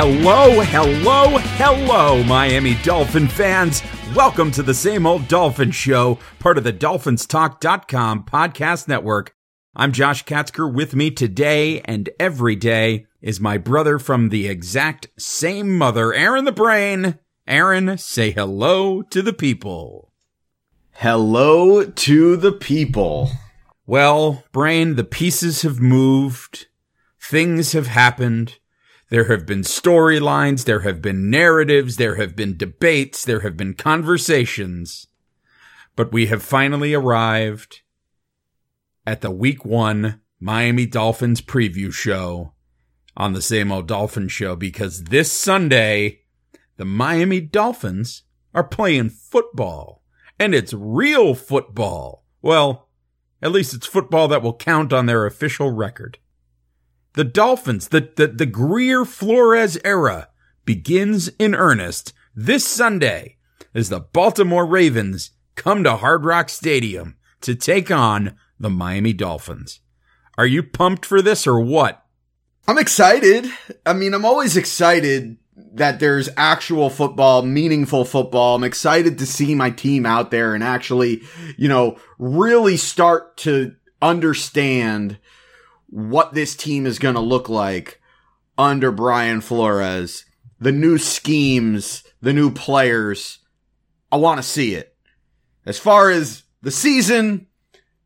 Hello, hello, hello, Miami Dolphin fans. Welcome to the same old Dolphin Show, part of the DolphinsTalk.com podcast network. I'm Josh Katzker. With me today and every day is my brother from the exact same mother, Aaron the Brain. Aaron, say hello to the people. Hello to the people. Well, Brain, the pieces have moved. Things have happened. There have been storylines, there have been narratives, there have been debates, there have been conversations. But we have finally arrived at the week one Miami Dolphins preview show on the same old Dolphin show because this Sunday, the Miami Dolphins are playing football and it's real football. Well, at least it's football that will count on their official record. The Dolphins, the, the, the Grier Flores era begins in earnest this Sunday as the Baltimore Ravens come to Hard Rock Stadium to take on the Miami Dolphins. Are you pumped for this or what? I'm excited. I mean, I'm always excited that there's actual football, meaningful football. I'm excited to see my team out there and actually, you know, really start to understand what this team is going to look like under Brian Flores, the new schemes, the new players. I want to see it. As far as the season,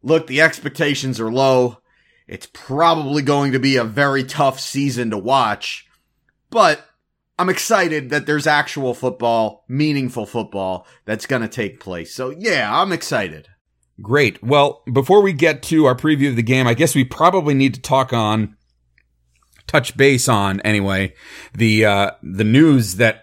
look, the expectations are low. It's probably going to be a very tough season to watch, but I'm excited that there's actual football, meaningful football that's going to take place. So yeah, I'm excited. Great. Well, before we get to our preview of the game, I guess we probably need to talk on touch base on anyway the uh the news that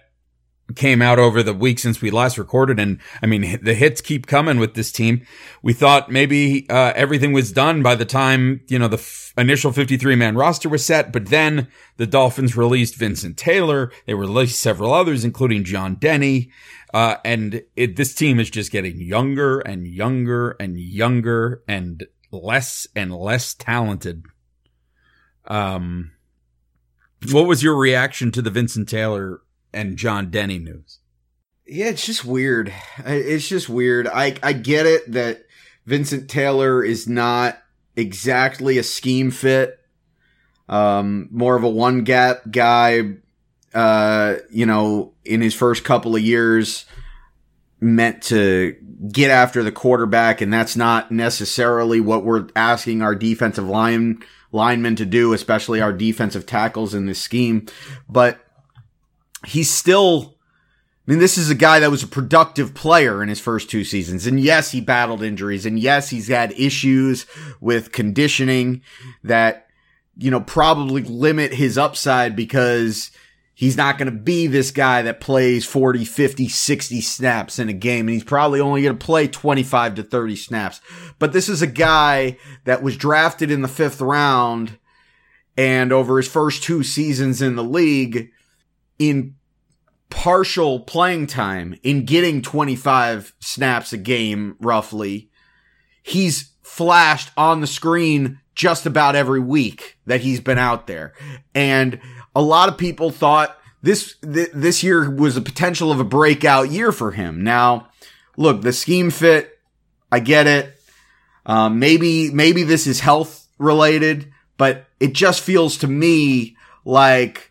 came out over the week since we last recorded and I mean the hits keep coming with this team. We thought maybe uh everything was done by the time, you know, the f- initial 53 man roster was set, but then the Dolphins released Vincent Taylor, they released several others including John Denney. Uh, and it, this team is just getting younger and younger and younger and less and less talented. Um, what was your reaction to the Vincent Taylor and John Denney news? Yeah, it's just weird. It's just weird. I I get it that Vincent Taylor is not exactly a scheme fit. Um, more of a one gap guy. Uh, you know, in his first couple of years, meant to get after the quarterback, and that's not necessarily what we're asking our defensive line linemen to do, especially our defensive tackles in this scheme. But he's still. I mean, this is a guy that was a productive player in his first two seasons. And yes, he battled injuries. And yes, he's had issues with conditioning that, you know, probably limit his upside because he's not going to be this guy that plays 40, 50, 60 snaps in a game. And he's probably only going to play 25 to 30 snaps. But this is a guy that was drafted in the fifth round and over his first two seasons in the league in partial playing time in getting 25 snaps a game roughly. He's flashed on the screen just about every week that he's been out there. And a lot of people thought this th- this year was a potential of a breakout year for him. Now, look, the scheme fit, I get it. Um, maybe maybe this is health related, but it just feels to me like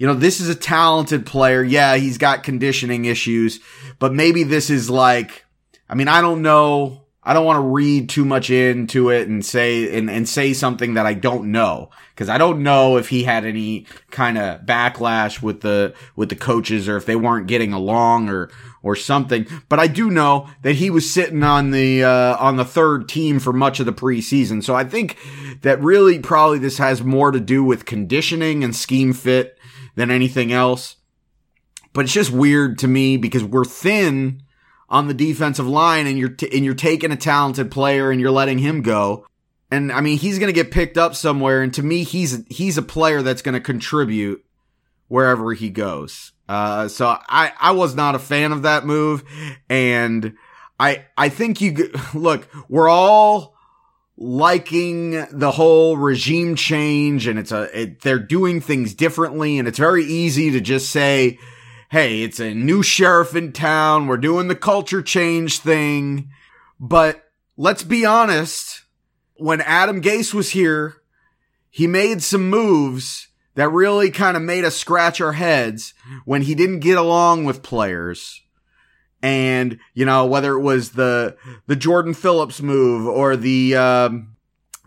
you know, this is a talented player. Yeah, he's got conditioning issues, but maybe this is like, I mean, I don't know. I don't want to read too much into it and say, and, and say something that I don't know. Cause I don't know if he had any kind of backlash with the, with the coaches or if they weren't getting along or, or something. But I do know that he was sitting on the, uh, on the third team for much of the preseason. So I think that really probably this has more to do with conditioning and scheme fit than anything else. But it's just weird to me because we're thin on the defensive line and you're t- and you're taking a talented player and you're letting him go. And I mean, he's going to get picked up somewhere and to me he's he's a player that's going to contribute wherever he goes. Uh, so I I was not a fan of that move and I I think you look, we're all liking the whole regime change and it's a, it, they're doing things differently and it's very easy to just say, Hey, it's a new sheriff in town. We're doing the culture change thing. But let's be honest. When Adam Gase was here, he made some moves that really kind of made us scratch our heads when he didn't get along with players and you know whether it was the the Jordan Phillips move or the um,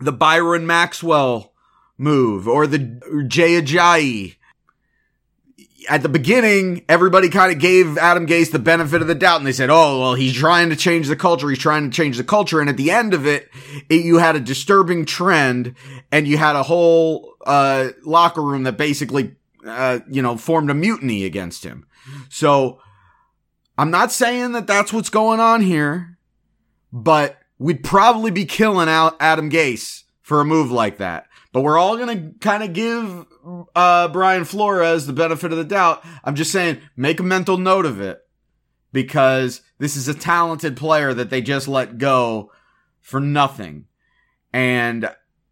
the Byron Maxwell move or the Jay Ajayi. At the beginning, everybody kind of gave Adam Gase the benefit of the doubt, and they said, "Oh, well, he's trying to change the culture. He's trying to change the culture." And at the end of it, it you had a disturbing trend, and you had a whole uh, locker room that basically, uh, you know, formed a mutiny against him. So I'm not saying that that's what's going on here, but we'd probably be killing out Adam Gase for a move like that. But we're all going to kind of give uh, Brian Flores the benefit of the doubt. I'm just saying, make a mental note of it because this is a talented player that they just let go for nothing. And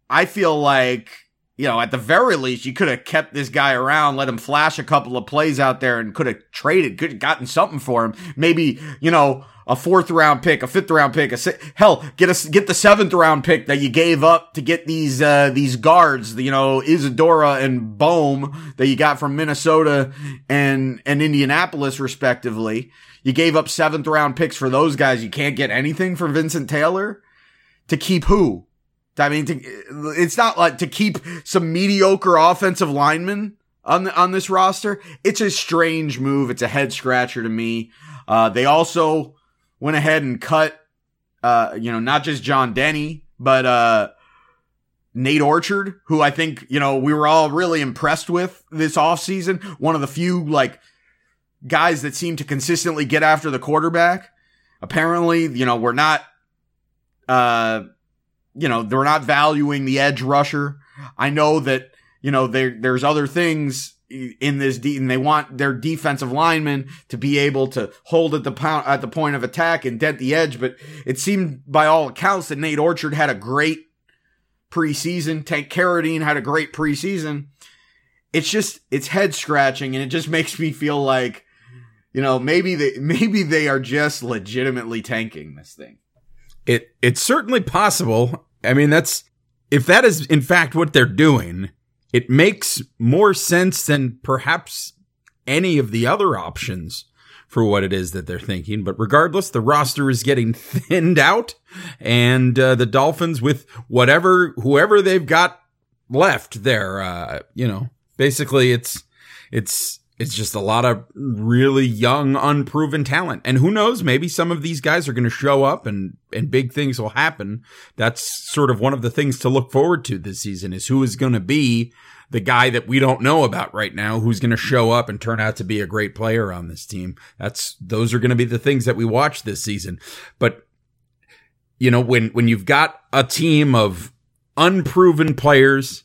I feel like you know, at the very least, you could have kept this guy around, let him flash a couple of plays out there and could have traded, could have gotten something for him. Maybe, you know, a fourth round pick, a fifth round pick, a si- hell, get us, get the seventh round pick that you gave up to get these, uh, these guards, you know, Isidora and Boehm that you got from Minnesota and, and Indianapolis respectively. You gave up seventh round picks for those guys. You can't get anything for Vincent Taylor to keep who? I mean, to, it's not like to keep some mediocre offensive linemen on the, on this roster. It's a strange move. It's a head scratcher to me. Uh, they also went ahead and cut, uh, you know, not just John Denney, but, uh, Nate Orchard, who I think, you know, we were all really impressed with this offseason. One of the few, like, guys that seem to consistently get after the quarterback. Apparently, you know, we're not, uh, you know, they're not valuing the edge rusher. I know that, you know, there, there's other things in this de- and they want their defensive linemen to be able to hold at the pound, at the point of attack and dent the edge. But it seemed by all accounts that Nate Orchard had a great preseason. Tank Carradine had a great preseason. It's just, it's head scratching and it just makes me feel like, you know, maybe they, maybe they are just legitimately tanking this thing. It it's certainly possible. I mean, that's if that is in fact what they're doing, it makes more sense than perhaps any of the other options for what it is that they're thinking. But regardless, the roster is getting thinned out, and uh, the Dolphins, with whatever whoever they've got left there, uh, you know, basically it's it's it's just a lot of really young, unproven talent. And who knows, maybe some of these guys are going to show up and, and big things will happen. That's sort of one of the things to look forward to this season is who is going to be the guy that we don't know about right now who's going to show up and turn out to be a great player on this team. That's, those are going to be the things that we watch this season. But, you know, when, when you've got a team of unproven players,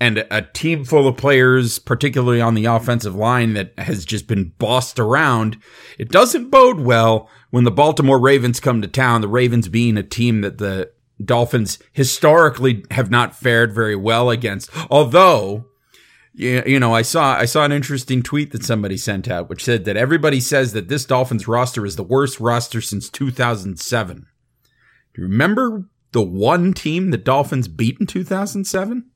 and a team full of players, particularly on the offensive line that has just been bossed around, it doesn't bode well when the Baltimore Ravens come to town. The Ravens being a team that the Dolphins historically have not fared very well against. Although, you know, I saw, I saw an interesting tweet that somebody sent out, which said that everybody says that this Dolphins roster is the worst roster since 2007. Do you remember the one team the Dolphins beat in 2007?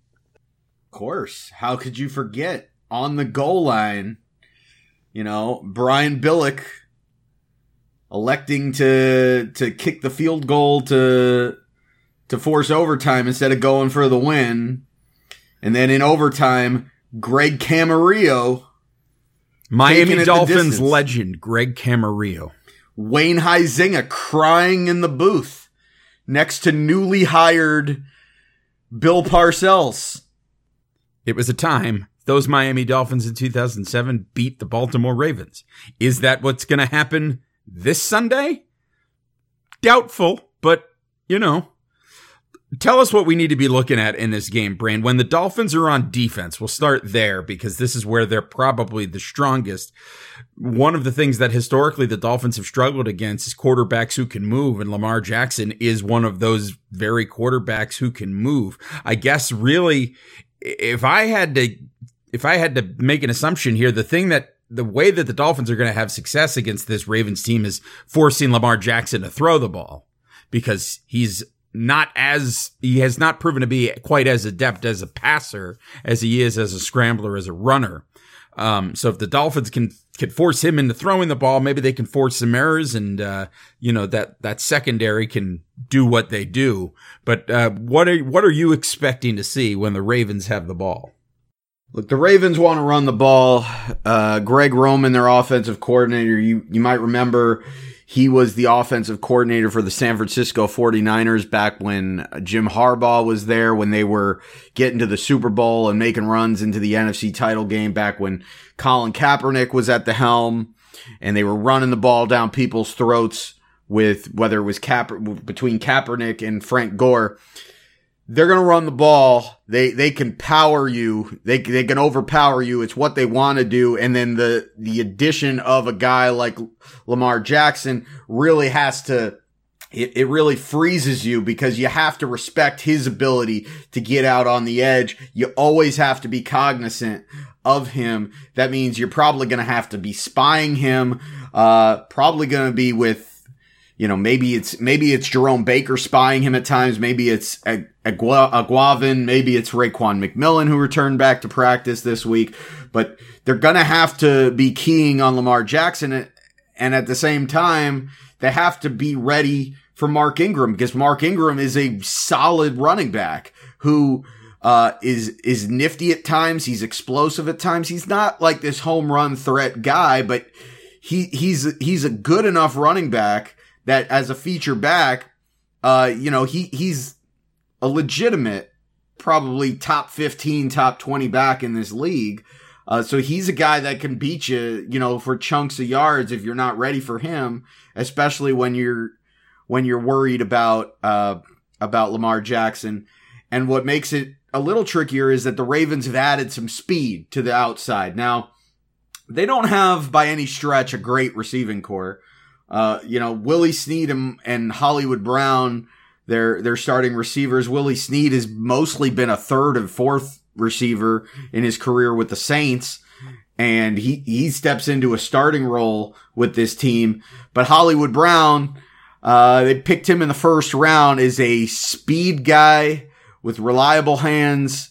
Course. How could you forget? On the goal line, you know, Brian Billick electing to to kick the field goal to to force overtime instead of going for the win. And then in overtime, Greg Camarillo Miami Dolphins legend Greg Camarillo. Wayne Huizenga crying in the booth next to newly hired Bill Parcells. It was a time those Miami Dolphins in 2007 beat the Baltimore Ravens. Is that what's going to happen this Sunday? Doubtful, but you know, tell us what we need to be looking at in this game, Brain. When the Dolphins are on defense, we'll start there because this is where they're probably the strongest. One of the things that historically the Dolphins have struggled against is quarterbacks who can move, and Lamar Jackson is one of those very quarterbacks who can move. I guess really, if I had to, if I had to make an assumption here, the thing that the way that the Dolphins are going to have success against this Ravens team is forcing Lamar Jackson to throw the ball because he's not as he has not proven to be quite as adept as a passer as he is as a scrambler as a runner. Um, so if the Dolphins can can force him into throwing the ball, maybe they can force some errors, and uh, you know that that secondary can do what they do. But uh, what are what are you expecting to see when the Ravens have the ball? Look, the Ravens want to run the ball. Uh, Greg Roman, their offensive coordinator, you you might remember he was the offensive coordinator for the San Francisco 49ers back when Jim Harbaugh was there, when they were getting to the Super Bowl and making runs into the NFC title game, back when Colin Kaepernick was at the helm. And they were running the ball down people's throats with whether it was Kaep- between Kaepernick and Frank Gore they're going to run the ball. They, they can power you. They, they can overpower you. It's what they want to do. And then the, the addition of a guy like Lamar Jackson really has to, it, it really freezes you because you have to respect his ability to get out on the edge. You always have to be cognizant of him. That means you're probably going to have to be spying him, uh, probably going to be with you know, maybe it's maybe it's Jerome Baker spying him at times. Maybe it's Eguavoen. Maybe it's Raekwon McMillan who returned back to practice this week. But they're gonna have to be keying on Lamar Jackson, and at the same time, they have to be ready for Mark Ingram because Mark Ingram is a solid running back who uh, is is nifty at times. He's explosive at times. He's not like this home run threat guy, but he he's he's a good enough running back that as a feature back, uh, you know, he, he's a legitimate, probably top 15, top 20 back in this league. Uh, so he's a guy that can beat you, you know, for chunks of yards if you're not ready for him, especially when you're, when you're worried about, uh, about Lamar Jackson. And what makes it a little trickier is that the Ravens have added some speed to the outside. Now, they don't have by any stretch a great receiving corps. Uh, you know, Willie Snead and, and Hollywood Brown, they're, they're starting receivers. Willie Snead has mostly been a third and fourth receiver in his career with the Saints. And he, he steps into a starting role with this team. But Hollywood Brown, uh, they picked him in the first round as a speed guy with reliable hands.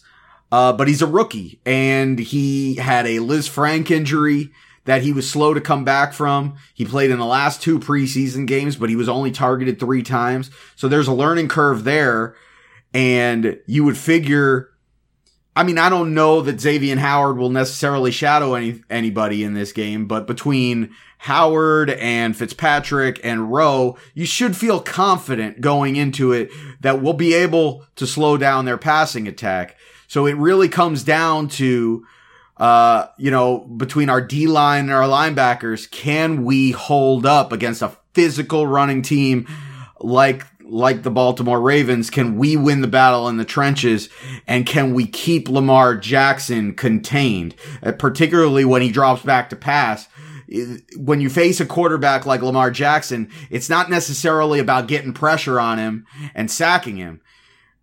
Uh, but he's a rookie and he had a Lisfranc injury that he was slow to come back from. He played in the last two preseason games, but he was only targeted three times. So there's a learning curve there. And you would figure, I mean, I don't know that Xavier Howard will necessarily shadow any, anybody in this game, but between Howard and Fitzpatrick and Rowe, you should feel confident going into it that we'll be able to slow down their passing attack. So it really comes down to uh, you know, between our D line and our linebackers, can we hold up against a physical running team like like the Baltimore Ravens? Can we win the battle in the trenches? And can we keep Lamar Jackson contained, uh, particularly when he drops back to pass? When you face a quarterback like Lamar Jackson, it's not necessarily about getting pressure on him and sacking him.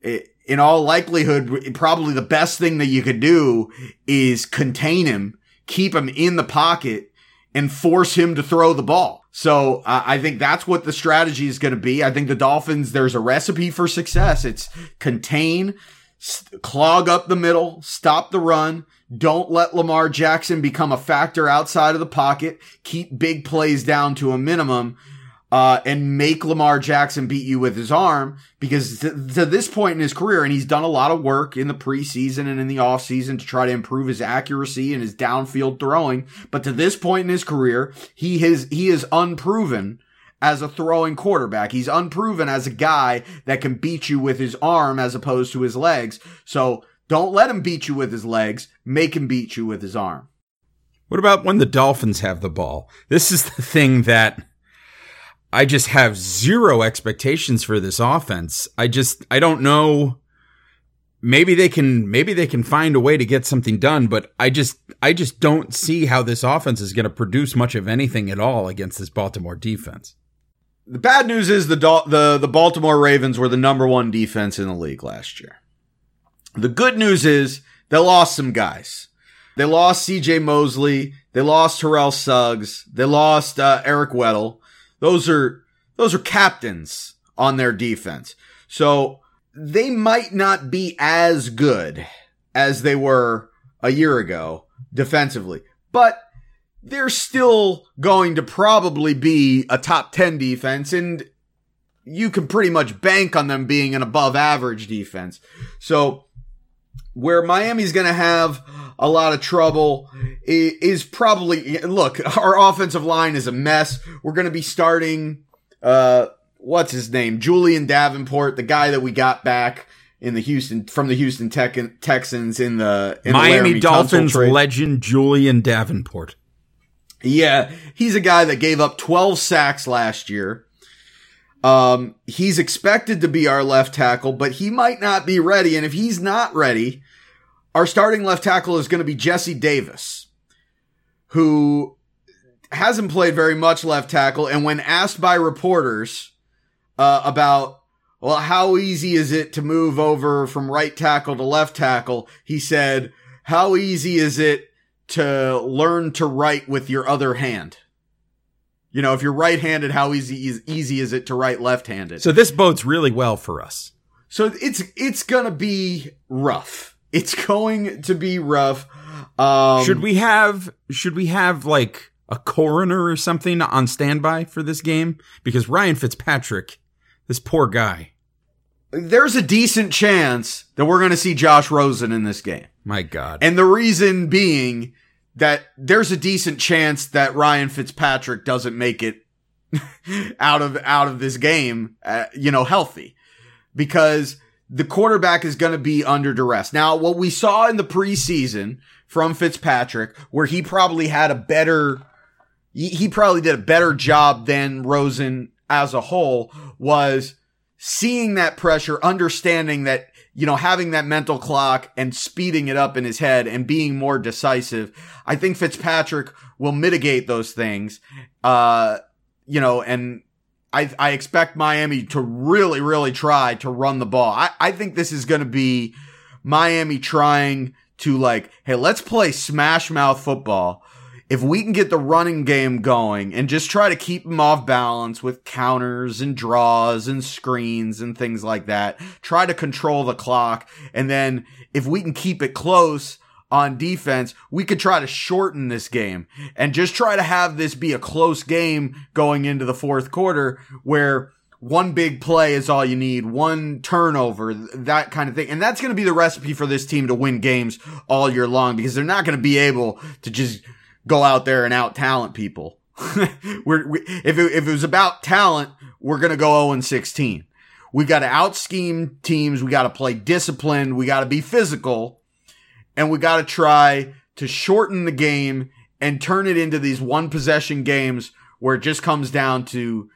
It, in all likelihood, probably the best thing that you could do is contain him, keep him in the pocket, and force him to throw the ball. So uh, I think that's what the strategy is going to be. I think the Dolphins, there's a recipe for success. It's contain, st- clog up the middle, stop the run. Don't let Lamar Jackson become a factor outside of the pocket. Keep big plays down to a minimum uh, and make Lamar Jackson beat you with his arm because to, to, this point in his career, and he's done a lot of work in the preseason and in the offseason to try to improve his accuracy and his downfield throwing. But to this point in his career, he has, he is unproven as a throwing quarterback. He's unproven as a guy that can beat you with his arm as opposed to his legs. So don't let him beat you with his legs. Make him beat you with his arm. What about when the Dolphins have the ball? This is the thing that I just have zero expectations for this offense. I just I don't know maybe they can maybe they can find a way to get something done, but I just I just don't see how this offense is going to produce much of anything at all against this Baltimore defense. The bad news is the the the Baltimore Ravens were the number 1 defense in the league last year. The good news is they lost some guys. They lost CJ Mosley, they lost Terrell Suggs, they lost uh, Eric Weddle. Those are those are captains on their defense. So they might not be as good as they were a year ago defensively, but they're still going to probably be a top 10 defense and you can pretty much bank on them being an above average defense. So where Miami's going to have a lot of trouble is probably look, our offensive line is a mess. We're going to be starting uh what's his name? Julién Davenport, the guy that we got back in the Houston from the Houston Tech, Texans in the in Miami the Dolphins legend Julién Davenport. Yeah, he's a guy that gave up 12 sacks last year. Um, he's expected to be our left tackle, but he might not be ready. And if he's not ready, our starting left tackle is going to be Jesse Davis, who hasn't played very much left tackle. And when asked by reporters, uh, about well, how easy is it to move over from right tackle to left tackle? He said, how easy is it to learn to write with your other hand? You know, if you're right-handed, how easy is easy is it to write left-handed? So this bodes really well for us. So it's it's gonna be rough. It's going to be rough. Um, should we have should we have like a coroner or something on standby for this game? Because Ryan Fitzpatrick this poor guy. There's a decent chance that we're going to see Josh Rosen in this game. My God. And the reason being that there's a decent chance that Ryan Fitzpatrick doesn't make it out of out of this game, uh, you know, healthy, because the quarterback is going to be under duress. Now, what we saw in the preseason from Fitzpatrick, where he probably had a better, he probably did a better job than Rosen as a whole was seeing that pressure, understanding that, you know, having that mental clock and speeding it up in his head and being more decisive. I think Fitzpatrick will mitigate those things. Uh, you know, and I, I expect Miami to really, really try to run the ball. I, I think this is going to be Miami trying to like, hey, let's play smash mouth football if we can get the running game going and just try to keep them off balance with counters and draws and screens and things like that, try to control the clock. And then if we can keep it close on defense, we could try to shorten this game and just try to have this be a close game going into the fourth quarter where one big play is all you need, one turnover, that kind of thing. And that's going to be the recipe for this team to win games all year long because they're not going to be able to just go out there and out talent people. we're, we, if it, if it was about talent, we're going to go 0 and 16. We got to out scheme teams. We got to play disciplined. We got to be physical and we got to try to shorten the game and turn it into these one possession games where it just comes down to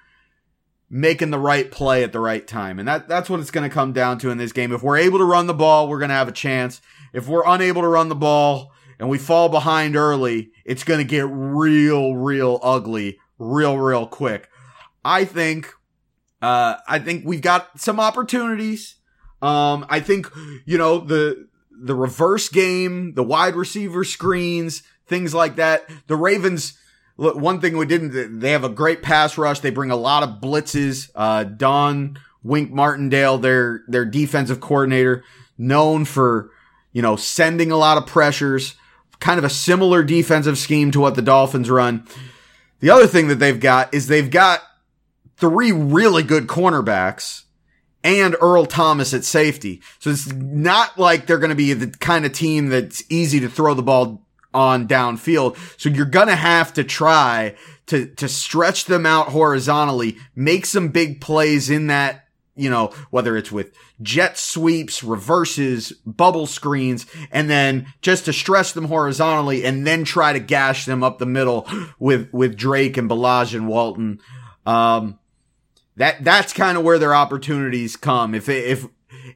making the right play at the right time. And that, that's what it's going to come down to in this game. If we're able to run the ball, we're going to have a chance. If we're unable to run the ball, and we fall behind early, it's going to get real, real ugly, real, real quick. I think, uh, I think we've got some opportunities. Um, I think, you know, the, the reverse game, the wide receiver screens, things like that. The Ravens, one thing we didn't, they have a great pass rush. They bring a lot of blitzes. Uh, Don Wink Martindale, their, their defensive coordinator, known for, you know, sending a lot of pressures kind of a similar defensive scheme to what the Dolphins run. The other thing that they've got is they've got three really good cornerbacks and Earl Thomas at safety. So it's not like they're going to be the kind of team that's easy to throw the ball on downfield. So you're going to have to try to, to stretch them out horizontally, make some big plays in that you know, whether it's with jet sweeps, reverses, bubble screens, and then just to stretch them horizontally and then try to gash them up the middle with, with Drake and Ballage and Walton. Um, that that's kind of where their opportunities come. If if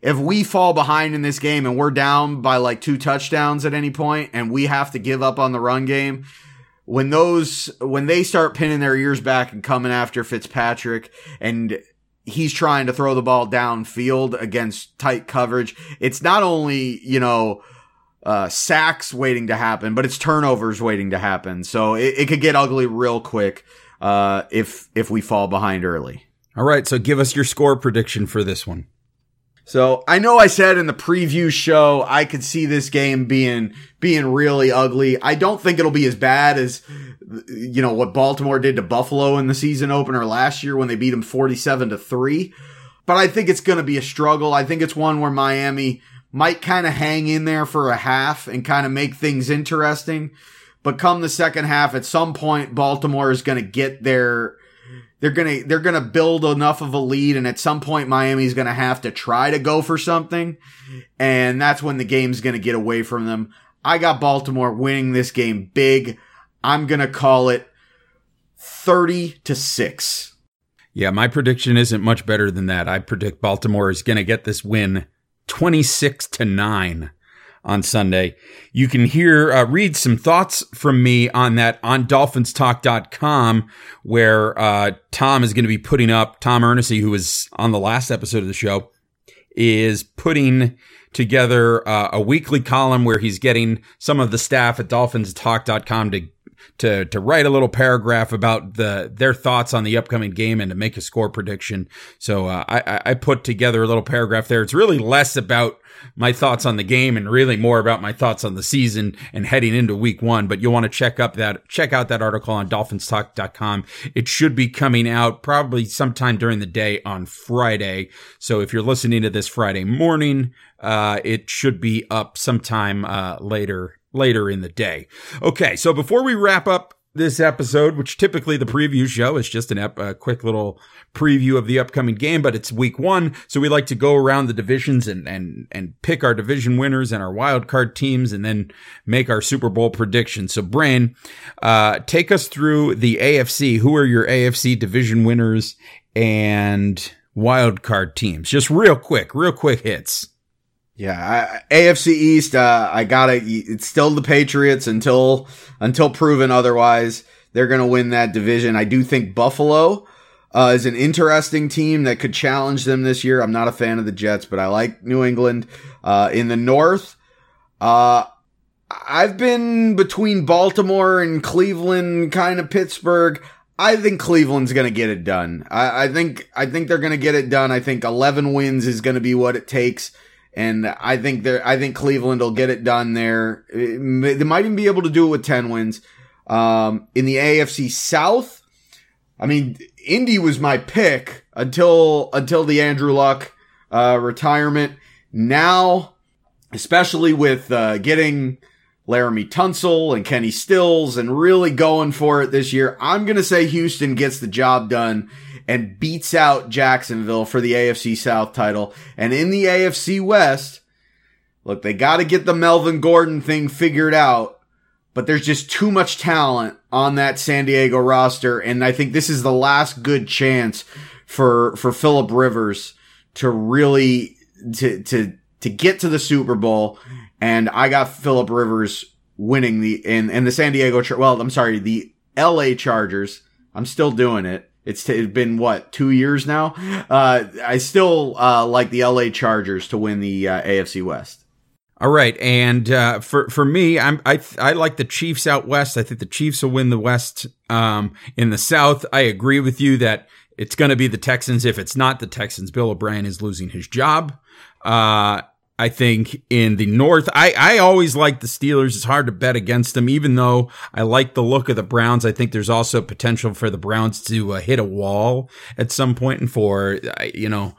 if we fall behind in this game and we're down by like two touchdowns at any point and we have to give up on the run game, when those when they start pinning their ears back and coming after Fitzpatrick and he's trying to throw the ball downfield against tight coverage, it's not only, you know, uh, sacks waiting to happen, but it's turnovers waiting to happen. So it, it could get ugly real quick uh, if if we fall behind early. All right, so give us your score prediction for this one. So I know I said in the preview show I could see this game being being really ugly. I don't think it'll be as bad as you know what Baltimore did to Buffalo in the season opener last year when they beat them 47 to 3. But I think it's going to be a struggle. I think it's one where Miami might kind of hang in there for a half and kind of make things interesting. But come the second half, at some point, Baltimore is going to get their they're gonna they're gonna build enough of a lead, and at some point Miami's gonna have to try to go for something, and that's when the game's gonna get away from them. I got Baltimore winning this game big. I'm gonna call it thirty to six. Yeah, my prediction isn't much better than that. I predict Baltimore is gonna get this win twenty six to nine on Sunday. You can hear, uh, read some thoughts from me on that on dolphinstalk.com, where uh, Tom is going to be putting up, Tom Ernest, who was on the last episode of the show, is putting together uh, a weekly column where he's getting some of the staff at dolphinstalk.com to to to write a little paragraph about the their thoughts on the upcoming game and to make a score prediction. So uh, I I put together a little paragraph there. It's really less about my thoughts on the game and really more about my thoughts on the season and heading into week one. But you'll want to check up that, check out that article on dolphinstalk.com. It should be coming out probably sometime during the day on Friday. So if you're listening to this Friday morning, uh, it should be up sometime, uh, later, later in the day. Okay. So before we wrap up this episode, which typically the preview show is just an ep- a quick little preview of the upcoming game, but it's week one. So we like to go around the divisions and, and, and pick our division winners and our wild card teams and then make our Super Bowl predictions. So Brain, uh, take us through the AFC. Who are your AFC division winners and wild card teams? Just real quick, real quick hits. Yeah, I, AFC East. Uh, I gotta. It's still the Patriots until until proven otherwise. They're gonna win that division. I do think Buffalo uh, is an interesting team that could challenge them this year. I'm not a fan of the Jets, but I like New England. Uh, in the North, uh, I've been between Baltimore and Cleveland, kind of Pittsburgh. I think Cleveland's going to get it done. I, I, think I think they're going to get it done. I think 11 wins is going to be what it takes and I think they I think Cleveland will get it done there. They might even be able to do it with 10 wins. Um, in the AFC South, I mean, Indy was my pick until, until the Andrew Luck, uh, retirement. Now, especially with, uh, getting Laremy Tunsil and Kenny Stills and really going for it this year, I'm going to say Houston gets the job done and beats out Jacksonville for the AFC South title. And in the AFC West, look, they got to get the Melvin Gordon thing figured out, but there's just too much talent on that San Diego roster. And I think this is the last good chance for, for Philip Rivers to really, to, to, to get to the Super Bowl. And I got Philip Rivers winning the, in, and the San Diego, well, I'm sorry, the LA Chargers. I'm still doing it it's, t- it's been what two years now. Uh, I still uh, like the LA Chargers to win the uh, AFC West. All right, and uh, for for me, I'm I I like the Chiefs out west. I think the Chiefs will win the West. Um, in the South, I agree with you that it's going to be the Texans. If it's not the Texans, Bill O'Brien is losing his job. Uh, I think in the North, I, I always like the Steelers. It's hard to bet against them, even though I like the look of the Browns. I think there's also potential for the Browns to uh, hit a wall at some point and for, you know,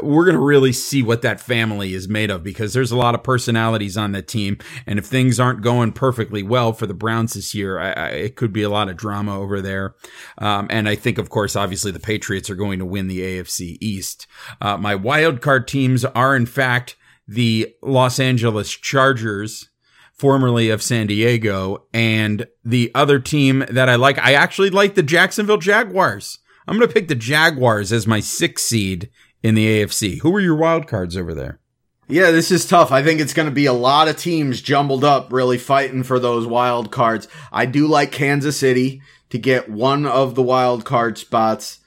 we're going to really see what that family is made of because there's a lot of personalities on that team. And if things aren't going perfectly well for the Browns this year, I, I, it could be a lot of drama over there. Um, and I think, of course, obviously the Patriots are going to win the AFC East. Uh, my wild card teams are, in fact, the Los Angeles Chargers, formerly of San Diego, and the other team that I like, I actually like the Jacksonville Jaguars. I'm going to pick the Jaguars as my sixth seed in the AFC. Who are your wild cards over there? Yeah, this is tough. I think it's going to be a lot of teams jumbled up, really fighting for those wild cards. I do like Kansas City to get one of the wild card spots,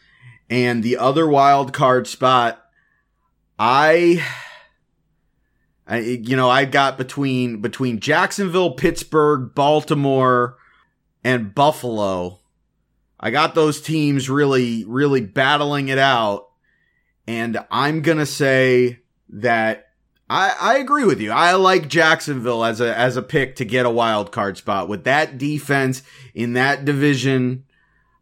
and the other wild card spot, I, I you know, I got between between Jacksonville, Pittsburgh, Baltimore, and Buffalo. I got those teams really, really battling it out, and I'm gonna say that I, I agree with you. I like Jacksonville as a as a pick to get a wild card spot with that defense in that division.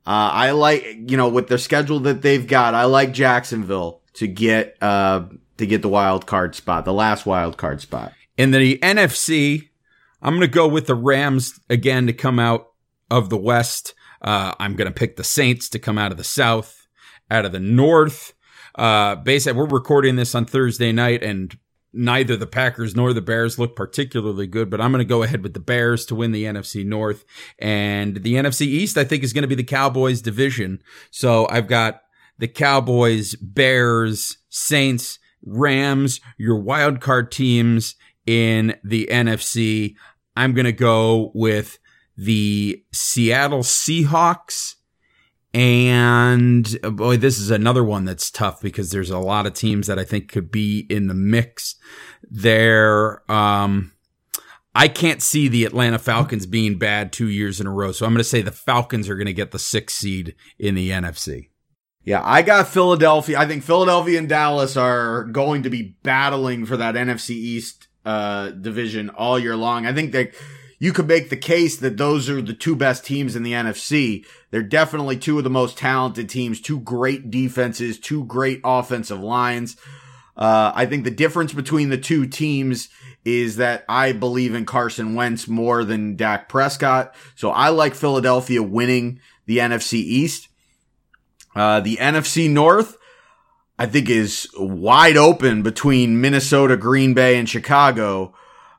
Uh, I like you know with the schedule that they've got. I like Jacksonville to get uh to get the wild card spot, the last wild card spot. In the NFC, I'm going to go with the Rams again to come out of the West. Uh, I'm going to pick the Saints to come out of the South. Out of the North, uh, basically, we're recording this on Thursday night, and neither the Packers nor the Bears look particularly good, but I'm going to go ahead with the Bears to win the NFC North. And the NFC East, I think, is going to be the Cowboys division. So I've got the Cowboys, Bears, Saints, Rams, your wild card teams in the NFC. I'm going to go with the Seattle Seahawks and uh, boy, this is another one that's tough because there's a lot of teams that I think could be in the mix there. Um, I can't see the Atlanta Falcons being bad two years in a row. So I'm going to say the Falcons are going to get the sixth seed in the NFC. Yeah, I got Philadelphia. I think Philadelphia and Dallas are going to be battling for that NFC East uh, division all year long. I think that you could make the case that those are the two best teams in the NFC. They're definitely two of the most talented teams, two great defenses, two great offensive lines. Uh, I think the difference between the two teams is that I believe in Carson Wentz more than Dak Prescott. So I like Philadelphia winning the NFC East. Uh, the NFC North, I think is wide open between Minnesota, Green Bay, and Chicago.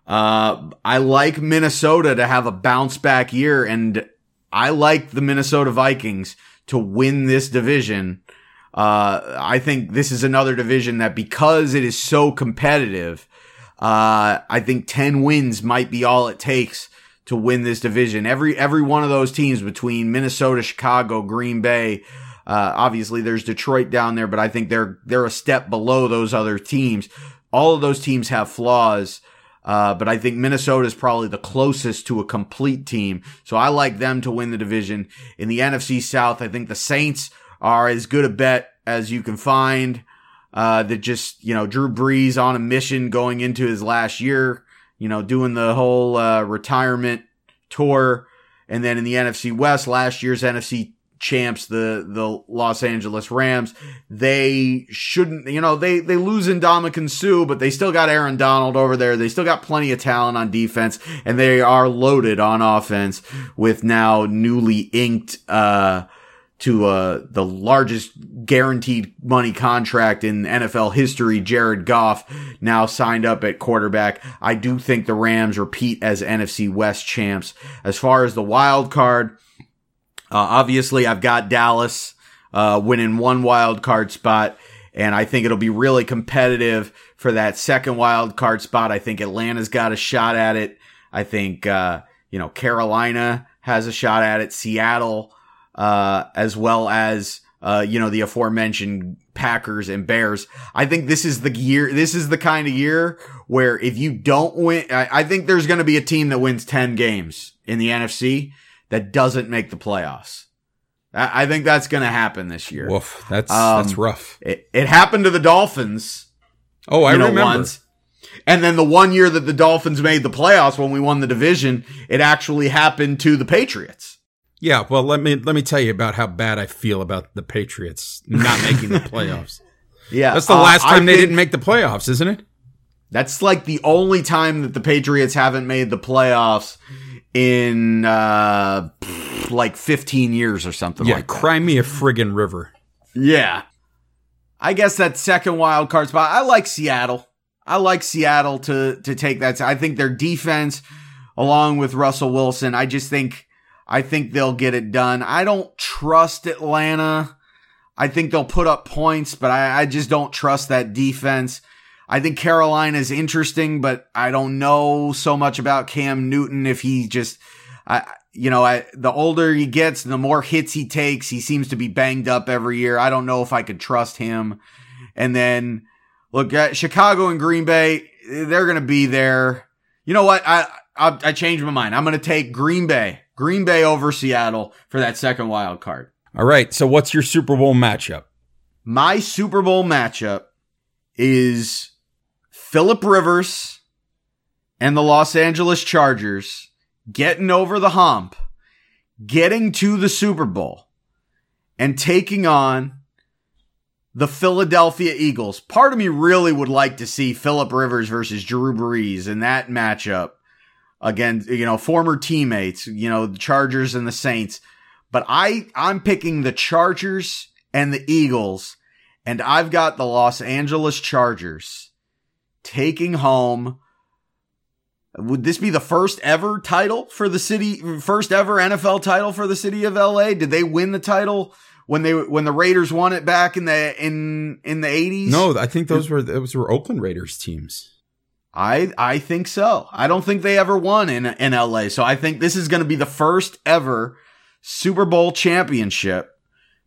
Uh, I like Minnesota to have a bounce back year, and I like the Minnesota Vikings to win this division. Uh, I think this is another division that because it is so competitive, uh, I think 10 wins might be all it takes to win this division. Every, every one of those teams between Minnesota, Chicago, Green Bay, uh, obviously there's Detroit down there, but I think they're, they're a step below those other teams. All of those teams have flaws. Uh, but I think Minnesota is probably the closest to a complete team. So I like them to win the division. In the NFC South, I think the Saints are as good a bet as you can find. Uh, that just, you know, Drew Brees on a mission going into his last year, you know, doing the whole, uh, retirement tour. And then in the NFC West, last year's NFC champs, the the Los Angeles Rams. They shouldn't, you know, they they lose in Ndamukong Suh, but they still got Aaron Donald over there. They still got plenty of talent on defense, and they are loaded on offense with now newly inked uh to uh, the largest guaranteed money contract in NFL history, Jared Goff, now signed up at quarterback. I do think the Rams repeat as NFC West champs. As far as the wild card, obviously, I've got Dallas uh, winning one wild card spot, and I think it'll be really competitive for that second wild card spot. I think Atlanta's got a shot at it. I think uh, you know Carolina has a shot at it. Seattle, uh, as well as uh, you know the aforementioned Packers and Bears. I think this is the year. This is the kind of year where if you don't win, I, I think there's going to be a team that wins ten games in the NFC that doesn't make the playoffs. I think that's going to happen this year. Woof, that's um, that's rough. It, it, happened to the Dolphins. Oh, I know, remember. Once. And then the one year that the Dolphins made the playoffs when we won the division, it actually happened to the Patriots. Yeah, well, let me let me tell you about how bad I feel about the Patriots not making the playoffs. yeah, that's the uh, last time I they didn't make the playoffs, isn't it? That's like the only time that the Patriots haven't made the playoffs in uh like 15 years or something yeah, like that. cry me a friggin' river. Yeah. I guess that second wild card spot. I like Seattle. I like Seattle to to take that. I think their defense along with Russell Wilson, I just think I think they'll get it done. I don't trust Atlanta. I think they'll put up points, but I, I just don't trust that defense. I think Carolina is interesting, but I don't know so much about Cam Newton if he just, I, you know, I, the older he gets, the more hits he takes. He seems to be banged up every year. I don't know if I could trust him. And then look at Chicago and Green Bay. They're going to be there. You know what? I, I, I changed my mind. I'm going to take Green Bay, Green Bay over Seattle for that second wild card. All right. So what's your Super Bowl matchup? My Super Bowl matchup is Philip Rivers and the Los Angeles Chargers getting over the hump, getting to the Super Bowl, and taking on the Philadelphia Eagles. Part of me really would like to see Philip Rivers versus Drew Brees in that matchup against, you know, former teammates, you know, the Chargers and the Saints. But I, I'm picking the Chargers and the Eagles, and I've got the Los Angeles Chargers taking home would this be the first ever title for the city? First ever NFL title for the city of LA? Did they win the title when they when the Raiders won it back in the in in the eighties? No, I think those were those were Oakland Raiders teams. I I think so. I don't think they ever won in in LA. So I think this is going to be the first ever Super Bowl championship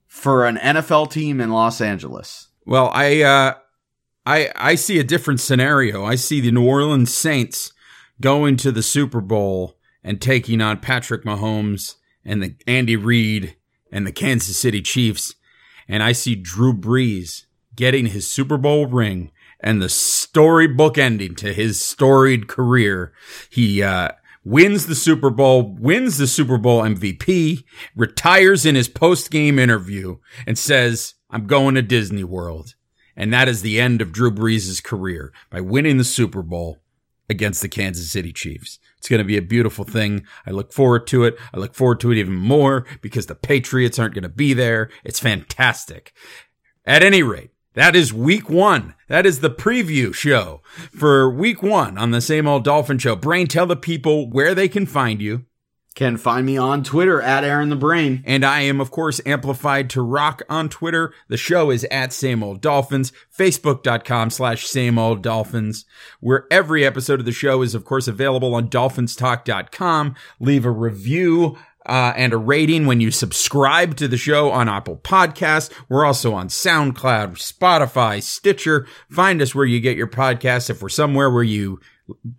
for an NFL team in Los Angeles. Well, I uh I I see a different scenario. I see the New Orleans Saints going to the Super Bowl and taking on Patrick Mahomes and the Andy Reid and the Kansas City Chiefs. And I see Drew Brees getting his Super Bowl ring and the storybook ending to his storied career. He, uh, wins the Super Bowl, wins the Super Bowl MVP, retires in his post game interview and says, I'm going to Disney World. And that is the end of Drew Brees' career by winning the Super Bowl against the Kansas City Chiefs. It's going to be a beautiful thing. I look forward to it. I look forward to it even more because the Patriots aren't going to be there. It's fantastic. At any rate, that is week one. That is the preview show for week one on the same old Dolphin show. Brain, tell the people where they can find you can find me on Twitter at Aaron the Brain. And I am, of course, amplified to rock on Twitter. The show is at Same Old Dolphins, facebook.com slash Same Old Dolphins, where every episode of the show is, of course, available on dolphinstalk.com. Leave a review. Uh, and a rating when you subscribe to the show on Apple Podcasts. We're also on SoundCloud, Spotify, Stitcher. Find us where you get your podcasts. If we're somewhere where you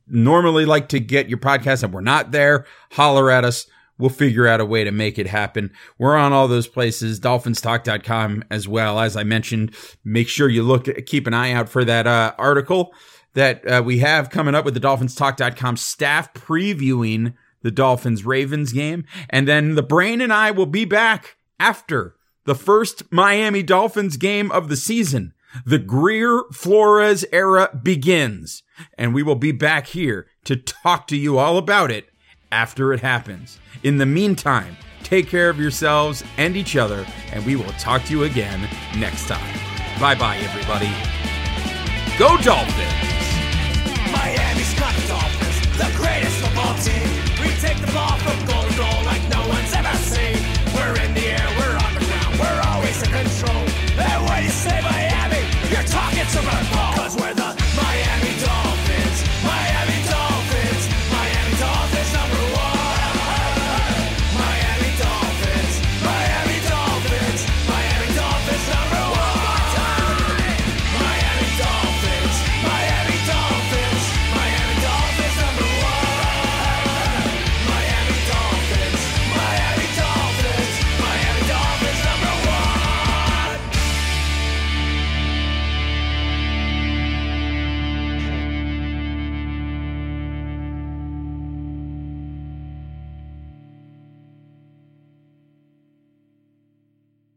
normally like to get your podcast and we're not there, holler at us. We'll figure out a way to make it happen. We're on all those places, dolphinstalk.com as well. As I mentioned, make sure you look, keep an eye out for that uh, article that uh, we have coming up with the dolphinstalk.com staff previewing the Dolphins Ravens game. And then the brain and I will be back after the first Miami Dolphins game of the season. The Grier Flores era begins, and we will be back here to talk to you all about it after it happens. In the meantime, take care of yourselves and each other, and we will talk to you again next time. Bye bye, everybody. Go Dolphins!